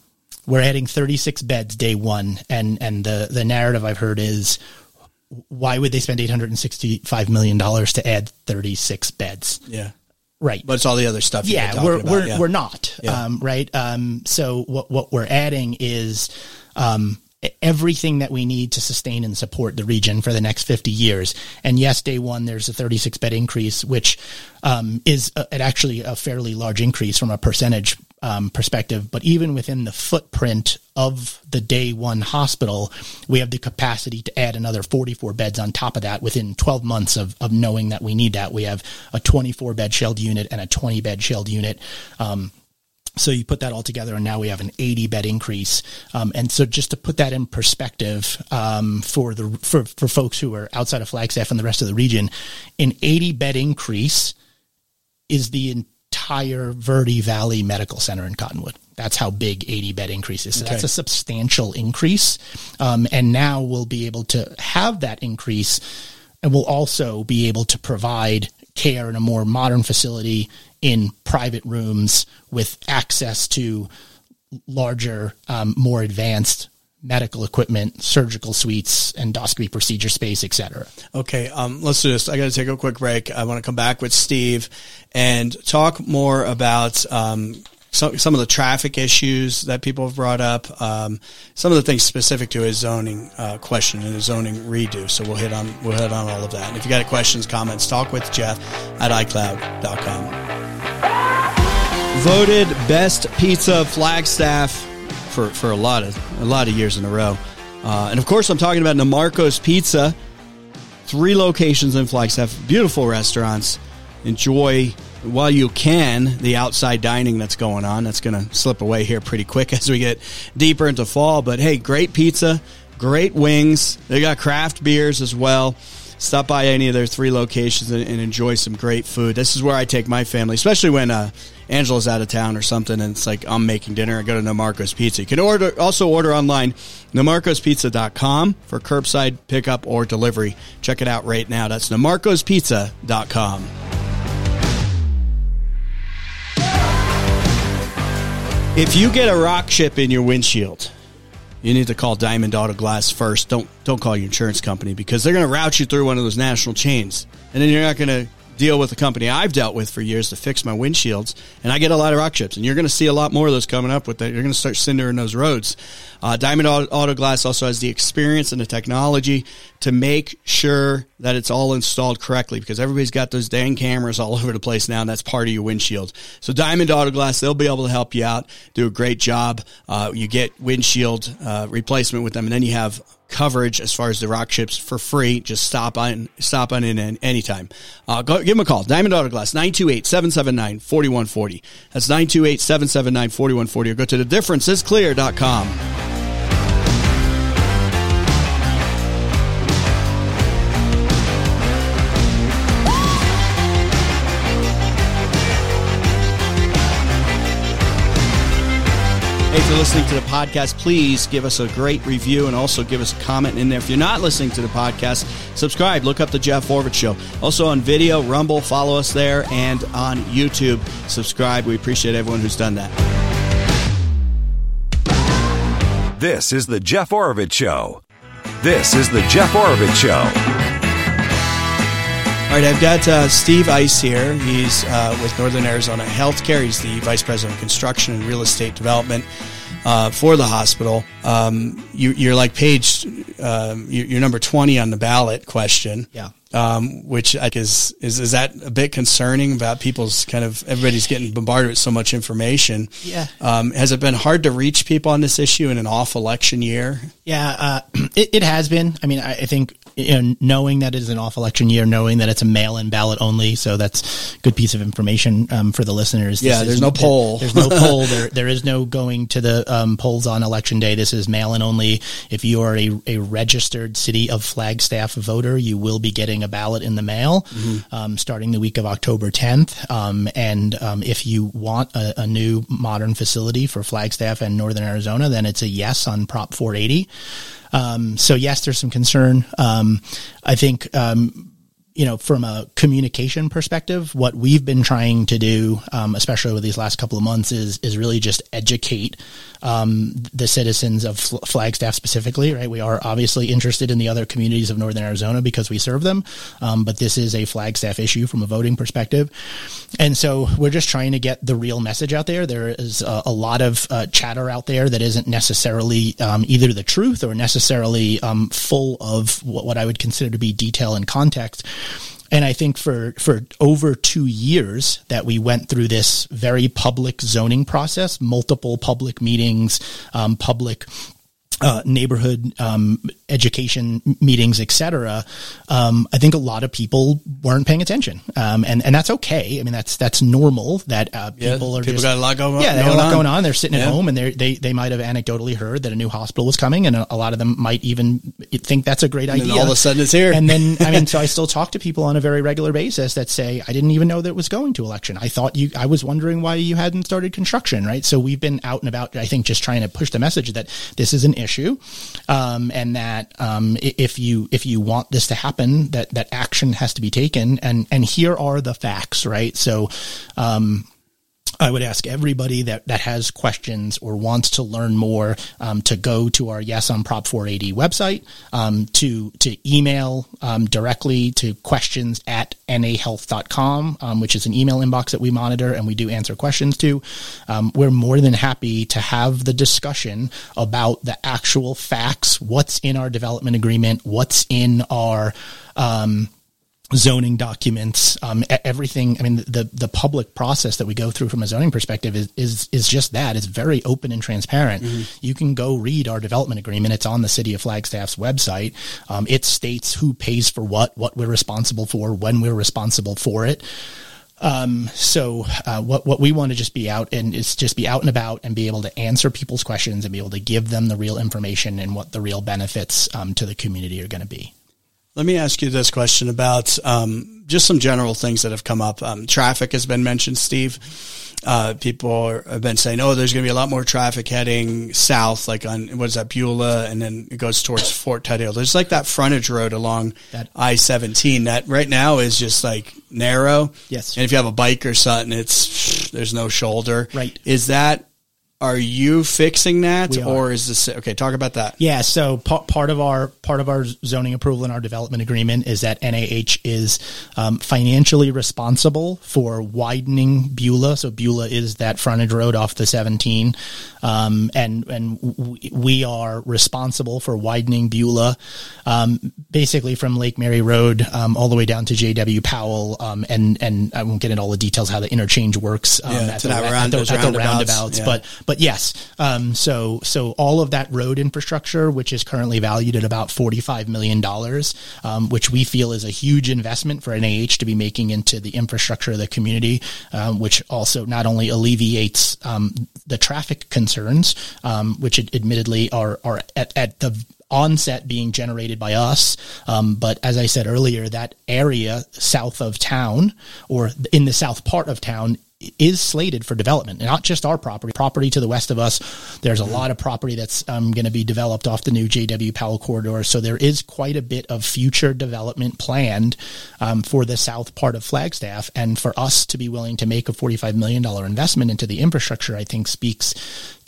we're adding 36 beds day one, and and the the narrative I've heard is why would they spend 865 million dollars to add 36 beds? yeah, Right. but it's all the other stuff. yeah, we're about, we're yeah. we're not. Yeah. Um, right. Um, so what what we're adding is um, everything that we need to sustain and support the region for the next 50 years. And yes, day one there's a 36 bed increase, which um, is a, actually a fairly large increase from a percentage um, perspective. But even within the footprint of the day one hospital, we have the capacity to add another 44 beds on top of that within 12 months of, of knowing that we need that. We have a 24 bed shelled unit and a 20 bed shelled unit. Um, so you put that all together, and now we have an 80 bed increase. Um, and so just to put that in perspective um, for the for, for folks who are outside of Flagstaff and the rest of the region, an 80 bed increase is the entire Verde Valley Medical Center in Cottonwood. That's how big 80 bed increase is. So that's a substantial increase. Um, and now we'll be able to have that increase and we'll also be able to provide care in a more modern facility in private rooms with access to larger, um, more advanced medical equipment, surgical suites, endoscopy procedure space, et cetera. Okay, um, let's do this. I got to take a quick break. I want to come back with Steve and talk more about um, some some of the traffic issues that people have brought up. Um, some of the things specific to his zoning uh, question and his zoning redo. So we'll hit on we'll hit on all of that. And if you got questions, comments, talk with Jeff at iCloud.com. Voted best pizza Flagstaff for, for a lot of a lot of years in a row. Uh, and of course, I'm talking about NiMarco's Pizza three locations in Flagstaff, beautiful restaurants. Enjoy while you can the outside dining that's going on. That's going to slip away here pretty quick <laughs> as we get deeper into fall. But hey, great pizza, great wings. They got craft beers as well. Stop by any of their three locations and, and enjoy some great food. This is where I take my family, especially when uh, Angela's out of town or something, and it's like I'm making dinner. I go to NiMarco's Pizza. You can order also order online, nimarcospizza.com for curbside pickup or delivery. Check it out right now. That's nimarcospizza.com. If you get a rock chip in your windshield, you need to call Diamond Auto Glass first. Don't don't call your insurance company because they're going to route you through one of those national chains, and then you're not going to deal with the company I've dealt with for years to fix my windshields. And I get a lot of rock chips, and you're going to see a lot more of those coming up with that. You're going to start cindering those roads. Uh, Diamond Auto, Auto Glass also has the experience and the technology to make sure that it's all installed correctly because everybody's got those dang cameras all <laughs> over the place now, and that's part of your windshield. So Diamond Auto Glass, they'll be able to help you out, do a great job. Uh, you get windshield uh, replacement with them, and then you have coverage as far as the rock chips for free. Just stop on stop on in an- anytime. Uh, go, give them a call. Diamond Auto Glass, 928-779-4140. That's 928-779-4140. Or go to thedifferencesclear.com. listening to the podcast, please give us a great review and also give us a comment in there. If you're not listening to the podcast, subscribe. Look up the Jeff Oravits Show. Also on video, Rumble, follow us there, and on YouTube, subscribe. We appreciate everyone who's done that. This is the Jeff Oravits Show. This is the Jeff Oravits Show. All right, I've got uh, Steve Eiss here. He's uh, with Northern Arizona Healthcare. He's the Vice President of Construction and Real Estate Development. Uh, for the hospital. Um, you, are like page, um, you're number 20 on the ballot question. Yeah. Um, which I is, is, is that a bit concerning about people's kind of, everybody's getting bombarded with so much information. Yeah. Um, has it been hard to reach people on this issue in an off election year? Yeah, uh, <clears throat> it, it has been. I mean, I, I think you know, knowing that it is an off election year, knowing that it's a mail in ballot only. So that's a good piece of information um, for the listeners. Yeah, this there's no poll. There, there's <laughs> no poll. There, there is no going to the um, polls on election day. This is mail in only. If you are a, a registered City of Flagstaff voter, you will be getting a ballot in the mail mm-hmm. um, starting the week of October 10th. Um, and um, if you want a, a new modern facility for Flagstaff and Northern Arizona, then it's a yes on Prop 480. Um, so yes, there's some concern. Um, I think, um, you know, from a communication perspective, what we've been trying to do, um, especially over these last couple of months, is is really just educate um, the citizens of Flagstaff specifically. Right, we are obviously interested in the other communities of Northern Arizona because we serve them, um, but this is a Flagstaff issue from a voting perspective, and so we're just trying to get the real message out there. There is a, a lot of uh, chatter out there that isn't necessarily um, either the truth or necessarily um, full of what, what I would consider to be detail and context. And I think for, for over two years that we went through this very public zoning process, multiple public meetings, um, public uh, neighborhood um, education meetings, etc. Um, I think a lot of people weren't paying attention, um, and and that's okay. I mean, that's that's normal. That uh, people yeah, are people just, got a lot going. On. Yeah, they have a lot on. going on. They're sitting yeah. at home, and they they they might have anecdotally heard that a new hospital was coming, and a, a lot of them might even think that's a great and idea. all of a sudden, it's here. And then, <laughs> I mean, so I still talk to people on a very regular basis that say, "I didn't even know that it was going to election. I thought you. I was wondering why you hadn't started construction." Right. So we've been out and about. I think just trying to push the message that this is an issue. Um, and that um, if you if you want this to happen, that that action has to be taken. And and here are the facts, right? So. Um, I would ask everybody that, that has questions or wants to learn more um, to go to our Yes on Prop 480 website, um, to to email um, directly to questions at nahealth.com, um, which is an email inbox that we monitor and we do answer questions to. Um, we're more than happy to have the discussion about the actual facts, what's in our development agreement, what's in our um, zoning documents, um, everything. I mean, the the public process that we go through from a zoning perspective is is is just that. It's very open and transparent. Mm-hmm. You can go read our development agreement. It's on the City of Flagstaff's website. Um, it states who pays for what, what we're responsible for, when we're responsible for it. Um, so uh, what what we want to just be out and is just be out and about and be able to answer people's questions and be able to give them the real information and what the real benefits um, to the community are going to be. Let me ask you this question about um, just some general things that have come up. Um, traffic has been mentioned, Steve. Uh, people are, have been saying, "Oh, there's going to be a lot more traffic heading south, like on what is that Beulah, and then it goes towards Fort Tuthill." There's like that frontage road along that I-17 that right now is just like narrow. Yes. And if you have a bike or something, it's there's no shoulder. Right. Is that are you fixing that, or is this okay? Talk about that. Yeah, so p- part of our part of our zoning approval and our development agreement is that NAH is um, financially responsible for widening Beulah. So Beulah is that frontage road off the 17, um, and and w- we are responsible for widening Beulah, um, basically from Lake Mary Road um, all the way down to J.W. Powell, um, and and I won't get into all the details how the interchange works yeah, at, the, at, the, at, the, roundabouts, roundabouts yeah. but but yes, um, so so all of that road infrastructure, which is currently valued at about forty five million dollars, um, which we feel is a huge investment for NAH to be making into the infrastructure of the community, um, which also not only alleviates um, the traffic concerns, um, which admittedly are are at, at the onset being generated by us. Um, but as I said earlier, that area south of town or in the south part of town is slated for development, not just our property, property to the west of us. There's a mm-hmm. lot of property that's um, going to be developed off the new JW Powell corridor. So there is quite a bit of future development planned um, for the south part of Flagstaff. And for us to be willing to make a $45 million investment into the infrastructure, I think speaks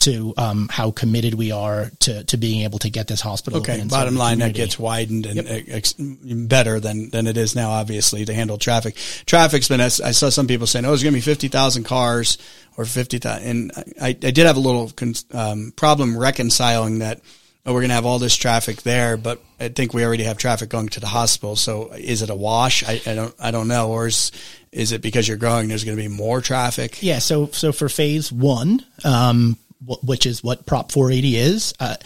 to um, how committed we are to, to being able to get this hospital. Okay. Bottom line, that gets widened and ex- better than, than it is now, obviously, to handle traffic. Traffic's been, I saw some people saying, oh, there's going to be 50,000 cars or 50,000. And I, I did have a little con- um, problem reconciling that. Oh, we're going to have all this traffic there, but I think we already have traffic going to the hospital. So is it a wash? I, I don't, I don't know. Or is, is it because you're growing? There's going to be more traffic. Yeah. So so for phase one, um, which is what Prop 480 is. Uh,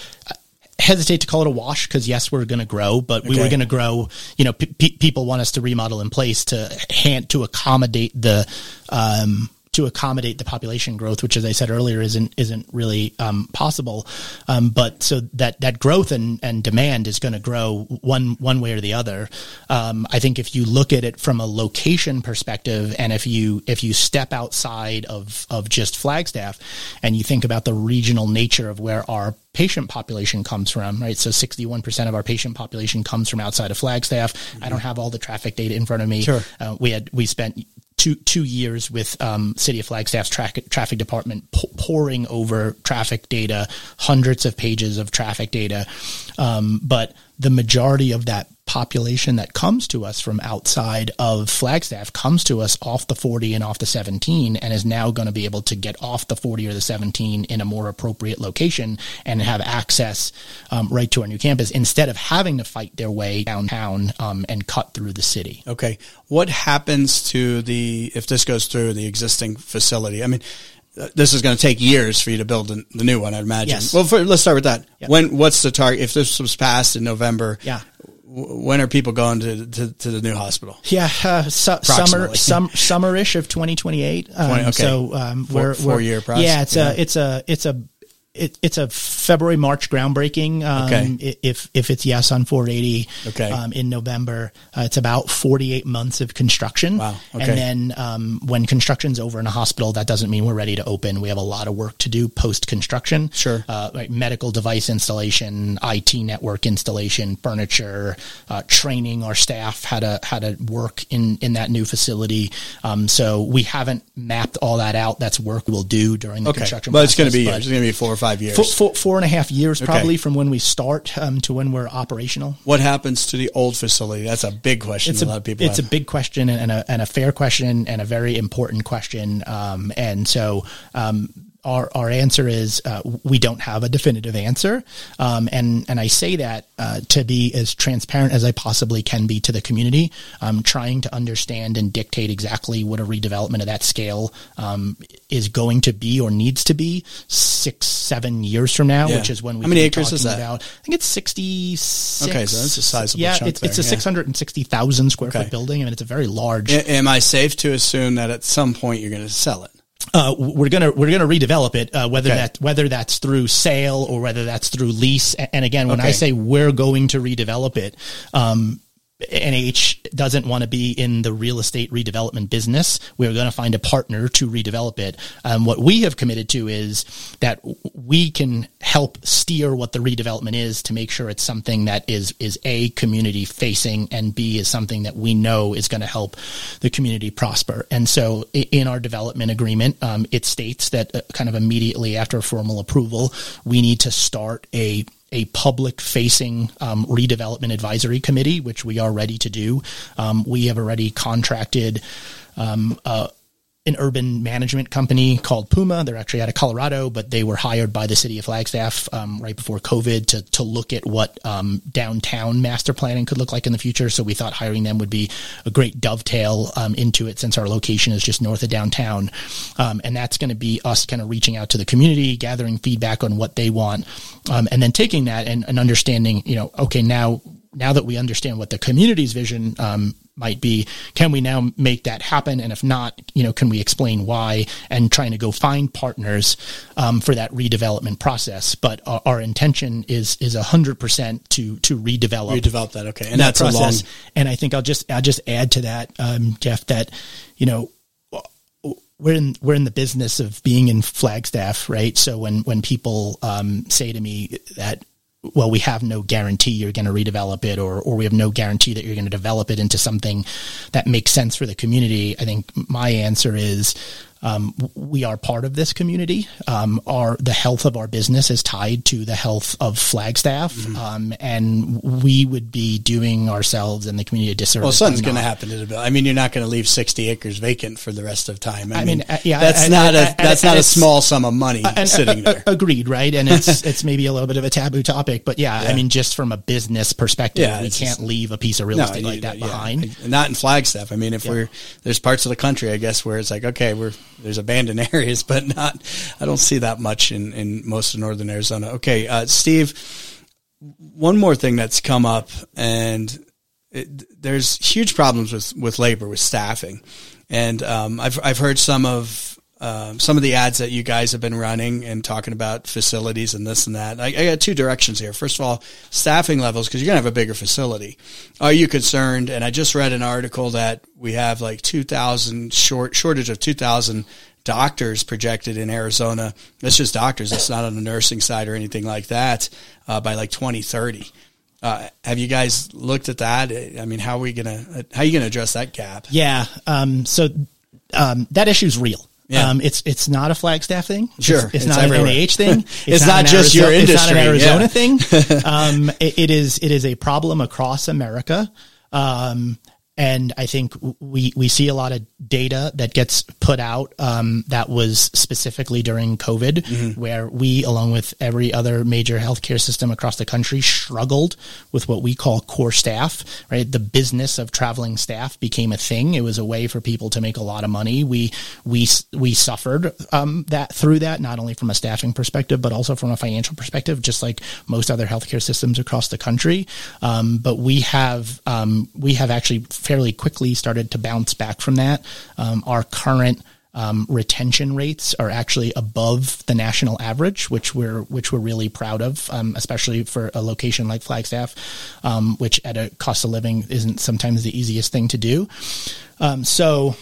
hesitate to call it a wash because yes, we're going to grow, but we were going to grow. You know, pe- pe- people want us to remodel in place to hand to accommodate the. Um, to accommodate the population growth, which, as I said earlier, isn't isn't really um, possible. Um, but so that that growth and, and demand is going to grow one one way or the other. Um, I think if you look at it from a location perspective, and if you if you step outside of of just Flagstaff, and you think about the regional nature of where our patient population comes from, right? So 61% of our patient population comes from outside of Flagstaff. I don't have all the traffic data in front of me. Sure. Uh, we had, we spent two, two years with, um, City of Flagstaff's traffic, department p- pouring over traffic data, hundreds of pages of traffic data. Um, but the majority of that population that comes to us from outside of Flagstaff comes to us off the 40 and off the 17 and is now going to be able to get off the 40 or the 17 in a more appropriate location and have access um, right to our new campus instead of having to fight their way downtown um, and cut through the city. Okay. What happens to the, if this goes through the existing facility? I mean, uh, this is going to take years for you to build the, the new one, I'd imagine. Yes. Well, for, let's start with that. When, what's the target? If this was passed in November, Yeah. When are people going to, to, to the new hospital? Yeah, uh, su- summer, some, <laughs> summerish of 2028. Um, 20 okay. So, um, Four- we're, we're- four-year process, Yeah, it's yeah. a, it's a, it's a, it, it's a February March groundbreaking. Um, Okay. If if it's yes on 480, Okay. um, in November, uh, it's about 48 months of construction. Wow, okay. And then um, when construction's over in a hospital, that doesn't mean we're ready to open. We have a lot of work to do post construction. Sure. Uh, like medical device installation, IT network installation, furniture, uh, training our staff how to how to work in in that new facility. Um, so we haven't mapped all that out. That's work we'll do during the Okay. construction. But it's going to be but. It's going to be four or five years. Four, four, four and a half years Okay. probably from when we start um, to when we're operational. what happens to the old facility? That's a big question. It's a, a, lot of people it's a big question and a, and a fair question and a very important question. Um, and so, um, our, our answer is uh, we don't have a definitive answer, um, and and I say that uh, to be as transparent as I possibly can be to the community. I'm trying to understand and dictate exactly what a redevelopment of that scale um, is going to be or needs to be six seven years from now, Yeah. which is when we How many acres is that? About, I think it's sixty six. Okay, so that's a sizable Yeah, chunk it's, it's a yeah. six hundred and sixty thousand square Okay. foot building. I mean, it's a very large. Am I safe to assume that at some point you're going to sell it? Uh, we're gonna we're gonna redevelop it. Uh, whether Okay. that whether that's through sale or whether that's through lease. And again, when I say we're going to redevelop it, um, NH doesn't want to be in the real estate redevelopment business. We're going to find a partner to redevelop it. Um, what we have committed to is that we can help steer what the redevelopment is to make sure it's something that is is a community facing and b is something that we know is going to help the community prosper. And so, in our development agreement, um, it states that uh, kind of immediately after formal approval, we need to start a a public facing um, redevelopment advisory committee, which we are ready to do. Um, we have already contracted um, uh, an urban management company called Puma. They're actually out of Colorado, but they were hired by the city of Flagstaff um, right before COVID to to look at what um, downtown master planning could look like in the future. So we thought hiring them would be a great dovetail um, into it, since our location is just north of downtown, um, and that's going to be us kind of reaching out to the community, gathering feedback on what they want, um, and then taking that and, and understanding, you know, okay, now now that we understand what the community's vision um, might be, can we now make that happen? And if not, you know, can we explain why? And trying to go find partners um, for that redevelopment process. But our, our intention is is hundred percent to to redevelop Redevelop that. Okay. And that that's a long, process. And I think I'll just I'll just add to that, um, Jeff, that you know we're in we're in the business of being in Flagstaff, right? So when when people um, say to me that well, we have no guarantee you're going to redevelop it, or or we have no guarantee that you're going to develop it into something that makes sense for the community. I think my answer is um, we are part of this community. Um, our the health of our business is tied to the health of Flagstaff, Mm-hmm. um, and we would be doing ourselves and the community a disservice. Well, something's going to happen to the bill. I mean, you're not going to leave 60 acres vacant for the rest of time. I, I mean, mean, uh, yeah, that's and- not a and- that's and not a small sum of money And- sitting uh, there. uh, agreed, right? And it's <laughs> it's maybe a little bit of a taboo topic, but yeah, Yeah. I mean, just from a business perspective, Yeah, we can't just- leave a piece of real estate like that yeah. behind. Not in Flagstaff. I mean, if we're there's parts of the country, I guess, where it's like, okay, we're there's abandoned <laughs> areas, but not. I don't see that much in in most of northern Arizona. Okay, uh, Steve. One more thing that's come up, and it, there's huge problems with with labor with staffing, and um, I've I've heard some of um, some of the ads that you guys have been running and talking about facilities and this and that. I, I got two directions here. First of all, staffing levels because you're gonna have a bigger facility. Are you concerned? And I just read an article that we have like 2,000 short shortage of 2,000 doctors projected in Arizona. That's just doctors. It's not on the nursing side or anything like that. Uh, by like 2030. Uh, have you guys looked at that? I mean, how are we gonna how are you gonna address that gap? Yeah. Um, so um, that is real. Yeah. Um, it's it's not a Flagstaff thing. Sure. it's, it's It's not everywhere. an NAH thing. <laughs> It's not an just your industry. It's not an Arizona yeah. thing. <laughs> Um, it, it is it is a problem across America. Um, and I think we we see a lot of data that gets put out um, that was specifically during COVID, Mm-hmm. where we, along with every other major healthcare system across the country, struggled with what we call core staff. Right, the business of traveling staff became a thing. It was a way for people to make a lot of money. We we we suffered um, that through that, not only from a staffing perspective, but also from a financial perspective, just like most other healthcare systems across the country. Um, but we have um, we have actually fairly quickly started to bounce back from that. Um, our current um, retention rates are actually above the national average, which we're which we're really proud of, um, especially for a location like Flagstaff, um, which at a cost of living isn't sometimes the easiest thing to do. Um, so.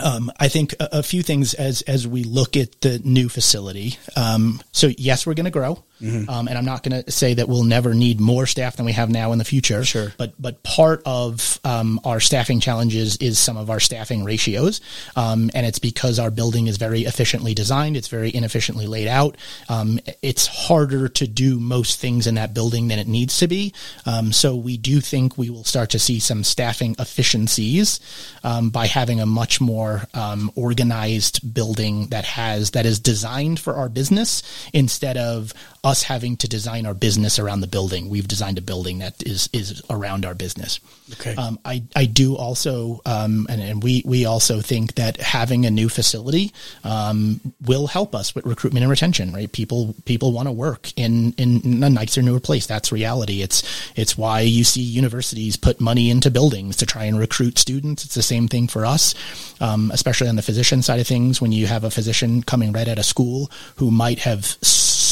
Um, I think a, a few things as as we look at the new facility. Um, so yes, we're going to grow, um, and I'm not going to say that we'll never need more staff than we have now in the future. Sure. but but part of um, our staffing challenges is some of our staffing ratios, um, and it's because our building is very efficiently designed. It's very inefficiently laid out. Um, it's harder to do most things in that building than it needs to be. Um, so we do think we will start to see some staffing efficiencies um, by having a much more um, organized building that has that is designed for our business instead of us having to design our business around the building. We've designed a building that is is around our business. Okay. Um, I I do also um, and, and we we also think that having a new facility um, will help us with recruitment and retention. Right? People people want to work in in a nicer newer place. That's reality. It's it's why you see universities put money into buildings to try and recruit students. It's the same thing for us, um, especially on the physician side of things. When you have a physician coming right out of school who might have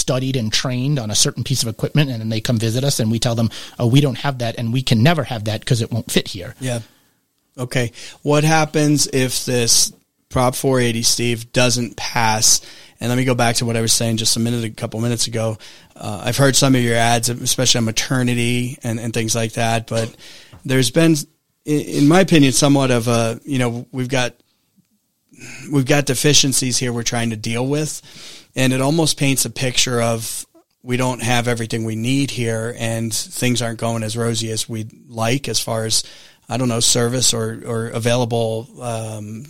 studied and trained on a certain piece of equipment and then they come visit us and we tell them, oh, we don't have that and we can never have that because it won't fit here. Yeah. Okay. What happens if this Prop 480, Steve, doesn't pass? And let me go back to what I was saying just a minute, a couple minutes ago. Uh, I've heard some of your ads, especially on maternity and, and things like that. But there's been, in, in my opinion, somewhat of a, you know, we've got we've got deficiencies here we're trying to deal with, and it almost paints a picture of we don't have everything we need here, and things aren't going as rosy as we'd like as far as I don't know service or or available. Um,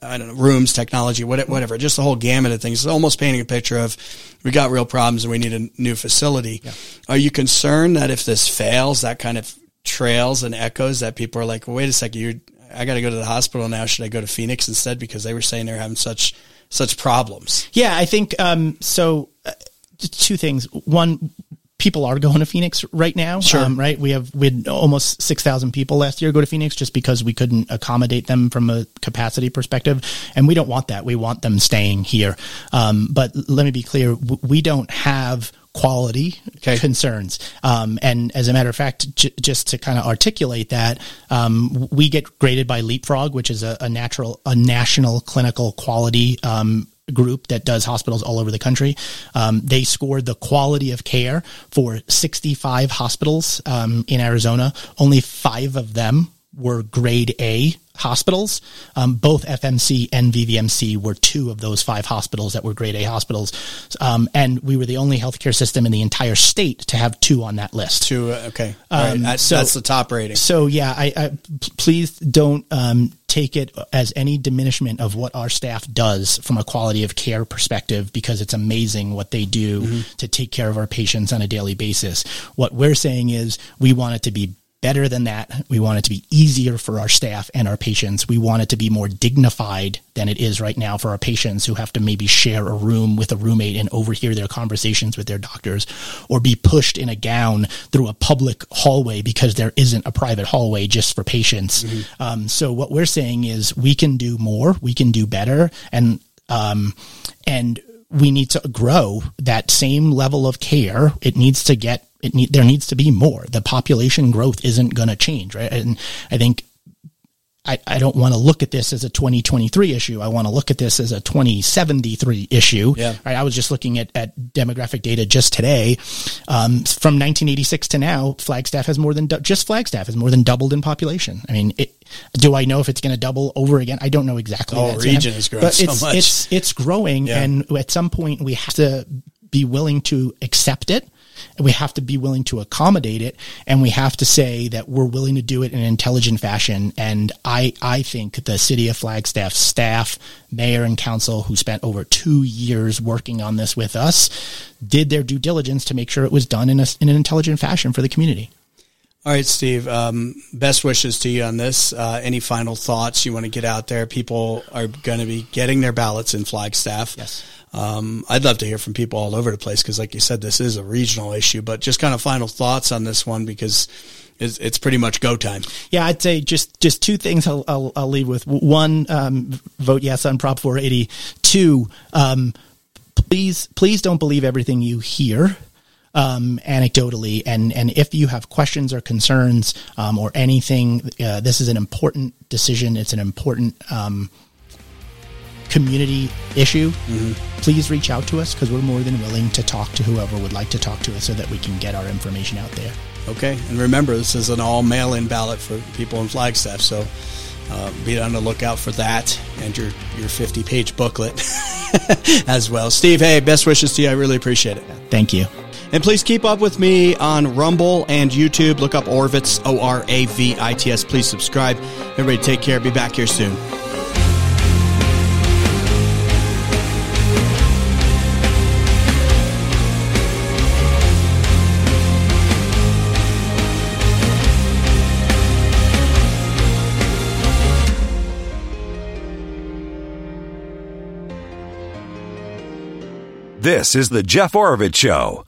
I don't know rooms, technology, whatever. Just the whole gamut of things. It's almost painting a picture of we got real problems and we need a new facility. Are you concerned that if this fails, that kind of trails and echoes that people are like, well, wait a second, you I got to go to the hospital now. Should I go to Phoenix instead? Because they were saying they're having such such problems. Yeah, I think um, so. Uh, two things. One, people are going to Phoenix right now. Sure. Um, right. We have we had almost six thousand people last year go to Phoenix just because we couldn't accommodate them from a capacity perspective, and we don't want that. We want them staying here. Um, but let me be clear: we don't have quality Okay. concerns. Um, and as a matter of fact, j- just to kind of articulate that, um, we get graded by Leapfrog, which is a, a natural, a national clinical quality um, group that does hospitals all over the country. Um, they scored the quality of care for 65 hospitals um, in Arizona. Only five of them were grade A hospitals. Um, both FMC and VVMC were two of those five hospitals that were grade A hospitals. Um, and we were the only healthcare system in the entire state to have two on that list. Two, uh, okay. Um, right. that's, so, that's the top rating. So yeah, I, I please don't, um, take it as any diminishment of what our staff does from a quality of care perspective because it's amazing what they do mm-hmm. to take care of our patients on a daily basis. What we're saying is we want it to be better than that. We want it to be easier for our staff and our patients. We want it to be more dignified than it is right now for our patients who have to maybe share a room with a roommate and overhear their conversations with their doctors or be pushed in a gown through a public hallway because there isn't a private hallway just for patients. Mm-hmm. Um, so what we're saying is we can do more, we can do better and, um, and we need to grow that same level of care. It needs to get it need, there needs to be more. The population growth isn't going to change, right? And I think I, I don't want to look at this as a 2023 issue. I want to look at this as a 2073 issue. Yeah. Right. I was just looking at, at demographic data just today. Um, from 1986 to now, Flagstaff has more than, just Flagstaff has more than doubled in population. I mean, it, do I know if it's going to double over again? I don't know exactly. The whole region is growing but so it's, much. It's, it's growing. Yeah. And at some point we have to be willing to accept it and we have to be willing to accommodate it and we have to say that we're willing to do it in an intelligent fashion and i i think the city of flagstaff staff mayor and council who spent over two years working on this with us did their due diligence to make sure it was done in, a, in an intelligent fashion for the community all right, Steve. Um, best wishes to you on this. Uh, any final thoughts you want to get out there? People are going to be getting their ballots in Flagstaff. Yes. Um, I'd love to hear from people all over the place because, like you said, this is a regional issue. But just kind of final thoughts on this one because it's, it's pretty much go time. Yeah, I'd say just just two things I'll I'll, I'll leave with. One, um, vote yes on Prop 480. Two, um, please please don't believe everything you hear. Um, anecdotally, and and if you have questions or concerns um, or anything, uh, this is an important decision. It's an important um, community issue, mm-hmm. please reach out to us because we're more than willing to talk to whoever would like to talk to us so that we can get our information out there. Okay, and remember, this is an all mail in ballot for people in Flagstaff, so uh, be on the lookout for that and your, your 50 page booklet <laughs> as well. Steve, hey, best wishes to you. I really appreciate it. Thank you. And please keep up with me on Rumble and YouTube. Look up Oravits, O R A V I T S. Please subscribe. Everybody take care. Be back here soon. This is the Jeff Oravits Show.